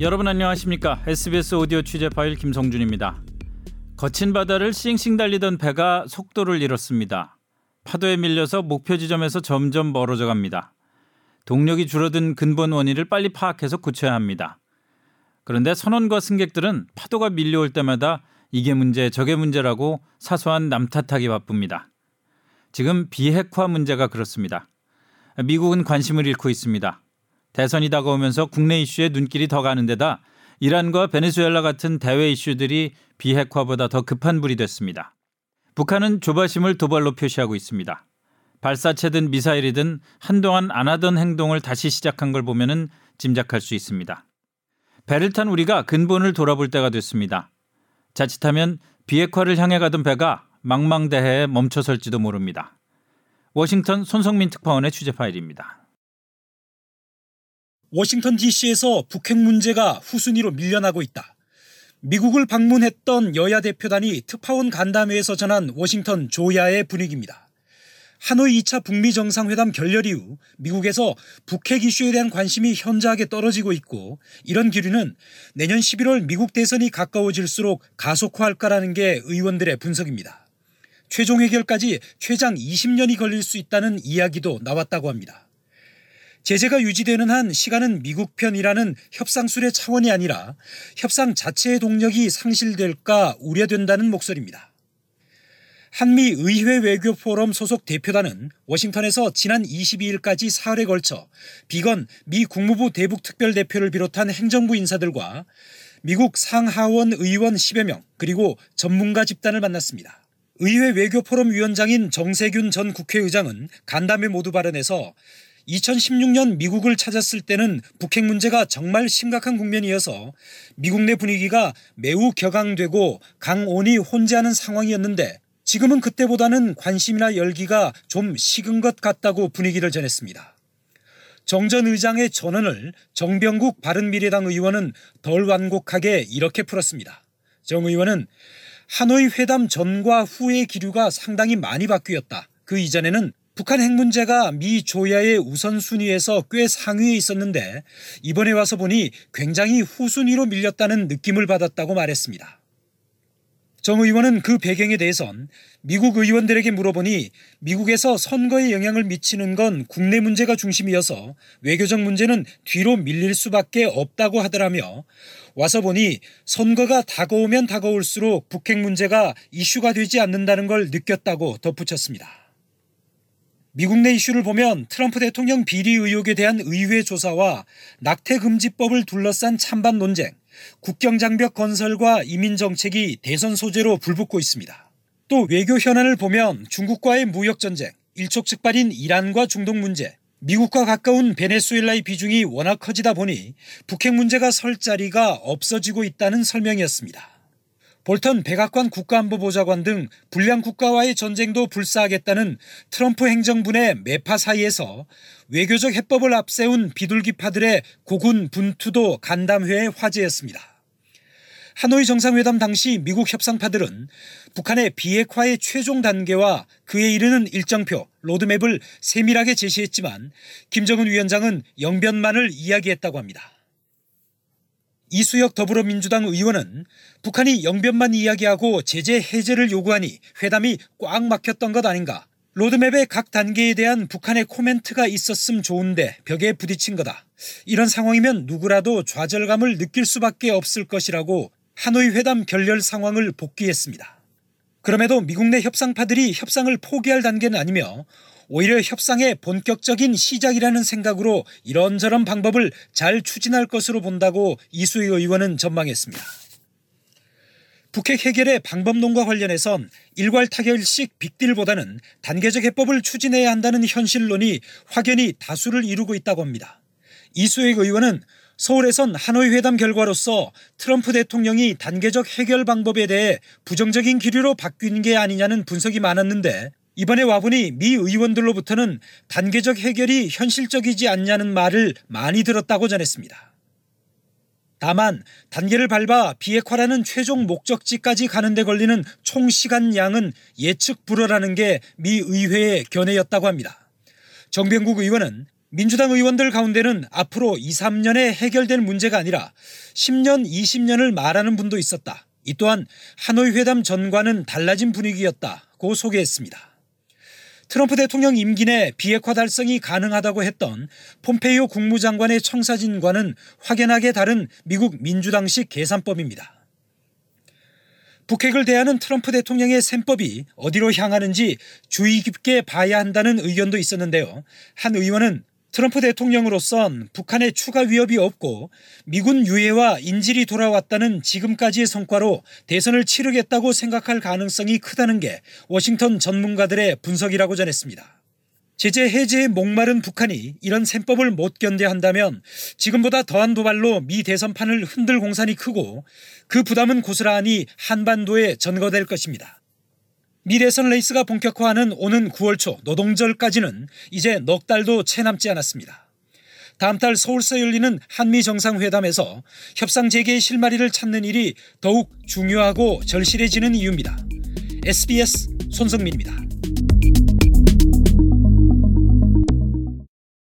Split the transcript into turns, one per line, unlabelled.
여러분 안녕하십니까? SBS 오디오 취재 파일 김성준입니다. 거친 바다를 싱싱 달리던 배가 속도를 잃었습니다. 파도에 밀려서 목표 지점에서 점점 멀어져 갑니다. 동력이 줄어든 근본 원인을 빨리 파악해서 고쳐야 합니다. 그런데 선원과 승객들은 파도가 밀려올 때마다 이게 문제, 저게 문제라고 사소한 남 탓하기 바쁩니다. 지금 비핵화 문제가 그렇습니다. 미국은 관심을 잃고 있습니다. 대선이 다가오면서 국내 이슈에 눈길이 더 가는 데다 이란과 베네수엘라 같은 대외 이슈들이 비핵화보다 더 급한 불이 됐습니다. 북한은 조바심을 도발로 표시하고 있습니다. 발사체든 미사일이든 한동안 안 하던 행동을 다시 시작한 걸 보면은 짐작할 수 있습니다. 배를 탄 우리가 근본을 돌아볼 때가 됐습니다. 자칫하면 비핵화를 향해 가던 배가 망망대해에 멈춰설지도 모릅니다. 워싱턴 손성민 특파원의 취재 파일입니다.
워싱턴 DC에서 북핵 문제가 후순위로 밀려나고 있다. 미국을 방문했던 여야 대표단이 특파원 간담회에서 전한 워싱턴 조야의 분위기입니다. 하노이 2차 북미 정상회담 결렬 이후 미국에서 북핵 이슈에 대한 관심이 현저하게 떨어지고 있고 이런 기류는 내년 11월 미국 대선이 가까워질수록 가속화할 까라는 게 의원들의 분석입니다. 최종 해결까지 최장 20년이 걸릴 수 있다는 이야기도 나왔다고 합니다. 제재가 유지되는 한 시간은 미국 편이라는 협상술의 차원이 아니라 협상 자체의 동력이 상실될까 우려된다는 목소리입니다. 한미 의회 외교 포럼 소속 대표단은 워싱턴에서 지난 22일까지 사흘에 걸쳐 비건 미 국무부 대북 특별 대표를 비롯한 행정부 인사들과 미국 상하원 의원 10여 명 그리고 전문가 집단을 만났습니다. 의회 외교 포럼 위원장인 정세균 전 국회의장은 간담회 모두 발언에서 2016년 미국을 찾았을 때는 북핵 문제가 정말 심각한 국면이어서 미국 내 분위기가 매우 격앙되고 강온이 혼재하는 상황이었는데 지금은 그때보다는 관심이나 열기가 좀 식은 것 같다고 분위기를 전했습니다. 정 전 의장의 전언을 정병국 바른미래당 의원은 덜 완곡하게 이렇게 풀었습니다. 정 의원은 하노이 회담 전과 후의 기류가 상당히 많이 바뀌었다. 그 이전에는 북한 핵 문제가 미 조야의 우선순위에서 꽤 상위에 있었는데 이번에 와서 보니 굉장히 후순위로 밀렸다는 느낌을 받았다고 말했습니다. 정 의원은 그 배경에 대해선 미국 의원들에게 물어보니 미국에서 선거에 영향을 미치는 건 국내 문제가 중심이어서 외교적 문제는 뒤로 밀릴 수밖에 없다고 하더라며 와서 보니 선거가 다가오면 다가올수록 북핵 문제가 이슈가 되지 않는다는 걸 느꼈다고 덧붙였습니다. 미국 내 이슈를 보면 트럼프 대통령 비리 의혹에 대한 의회 조사와 낙태금지법을 둘러싼 찬반 논쟁, 국경장벽 건설과 이민 정책이 대선 소재로 불붙고 있습니다. 또 외교 현안을 보면 중국과의 무역 전쟁, 일촉즉발인 이란과 중동 문제, 미국과 가까운 베네수엘라의 비중이 워낙 커지다 보니 북핵 문제가 설 자리가 없어지고 있다는 설명이었습니다. 볼턴 백악관 국가안보보좌관 등 불량 국가와의 전쟁도 불사하겠다는 트럼프 행정부 의 매파 사이에서 외교적 해법을 앞세운 비둘기파들의 고군 분투도 간담회의 화제였습니다. 하노이 정상회담 당시 미국 협상파들은 북한의 비핵화의 최종 단계와 그에 이르는 일정표, 로드맵을 세밀하게 제시했지만 김정은 위원장은 영변만을 이야기했다고 합니다. 이수혁 더불어민주당 의원은 북한이 영변만 이야기하고 제재 해제를 요구하니 회담이 꽉 막혔던 것 아닌가. 로드맵의 각 단계에 대한 북한의 코멘트가 있었음 좋은데 벽에 부딪힌 거다. 이런 상황이면 누구라도 좌절감을 느낄 수밖에 없을 것이라고 하노이 회담 결렬 상황을 복귀했습니다. 그럼에도 미국 내 협상파들이 협상을 포기할 단계는 아니며 오히려 협상의 본격적인 시작이라는 생각으로 이런저런 방법을 잘 추진할 것으로 본다고 이수희 의원은 전망했습니다. 북핵 해결의 방법론과 관련해선 일괄 타결식 빅딜보다는 단계적 해법을 추진해야 한다는 현실론이 확연히 다수를 이루고 있다고 합니다. 이수익 의원은 서울에선 하노이 회담 결과로서 트럼프 대통령이 단계적 해결 방법에 대해 부정적인 기류로 바뀐 게 아니냐는 분석이 많았는데 이번에 와보니 미 의원들로부터는 단계적 해결이 현실적이지 않냐는 말을 많이 들었다고 전했습니다. 다만 단계를 밟아 비핵화라는 최종 목적지까지 가는데 걸리는 총 시간 양은 예측 불허라는 게 미 의회의 견해였다고 합니다. 정병국 의원은 민주당 의원들 가운데는 앞으로 2, 3년에 해결될 문제가 아니라 10년, 20년을 말하는 분도 있었다. 이 또한 하노이 회담 전과는 달라진 분위기였다고 소개했습니다. 트럼프 대통령 임기 내 비핵화 달성이 가능하다고 했던 폼페이오 국무장관의 청사진과는 확연하게 다른 미국 민주당식 계산법입니다. 북핵을 대하는 트럼프 대통령의 셈법이 어디로 향하는지 주의 깊게 봐야 한다는 의견도 있었는데요. 한 의원은 트럼프 대통령으로선 북한의 추가 위협이 없고 미군 유해와 인질이 돌아왔다는 지금까지의 성과로 대선을 치르겠다고 생각할 가능성이 크다는 게 워싱턴 전문가들의 분석이라고 전했습니다. 제재 해제에 목마른 북한이 이런 셈법을 못 견뎌 한다면 지금보다 더한 도발로 미 대선판을 흔들 공산이 크고 그 부담은 고스란히 한반도에 전가될 것입니다. 미 대선 레이스가 본격화하는 오는 9월 초 노동절까지는 이제 넉 달도 채 남지 않았습니다. 다음 달 서울서 열리는 한미 정상회담에서 협상 재개의 실마리를 찾는 일이 더욱 중요하고 절실해지는 이유입니다. SBS 손성민입니다.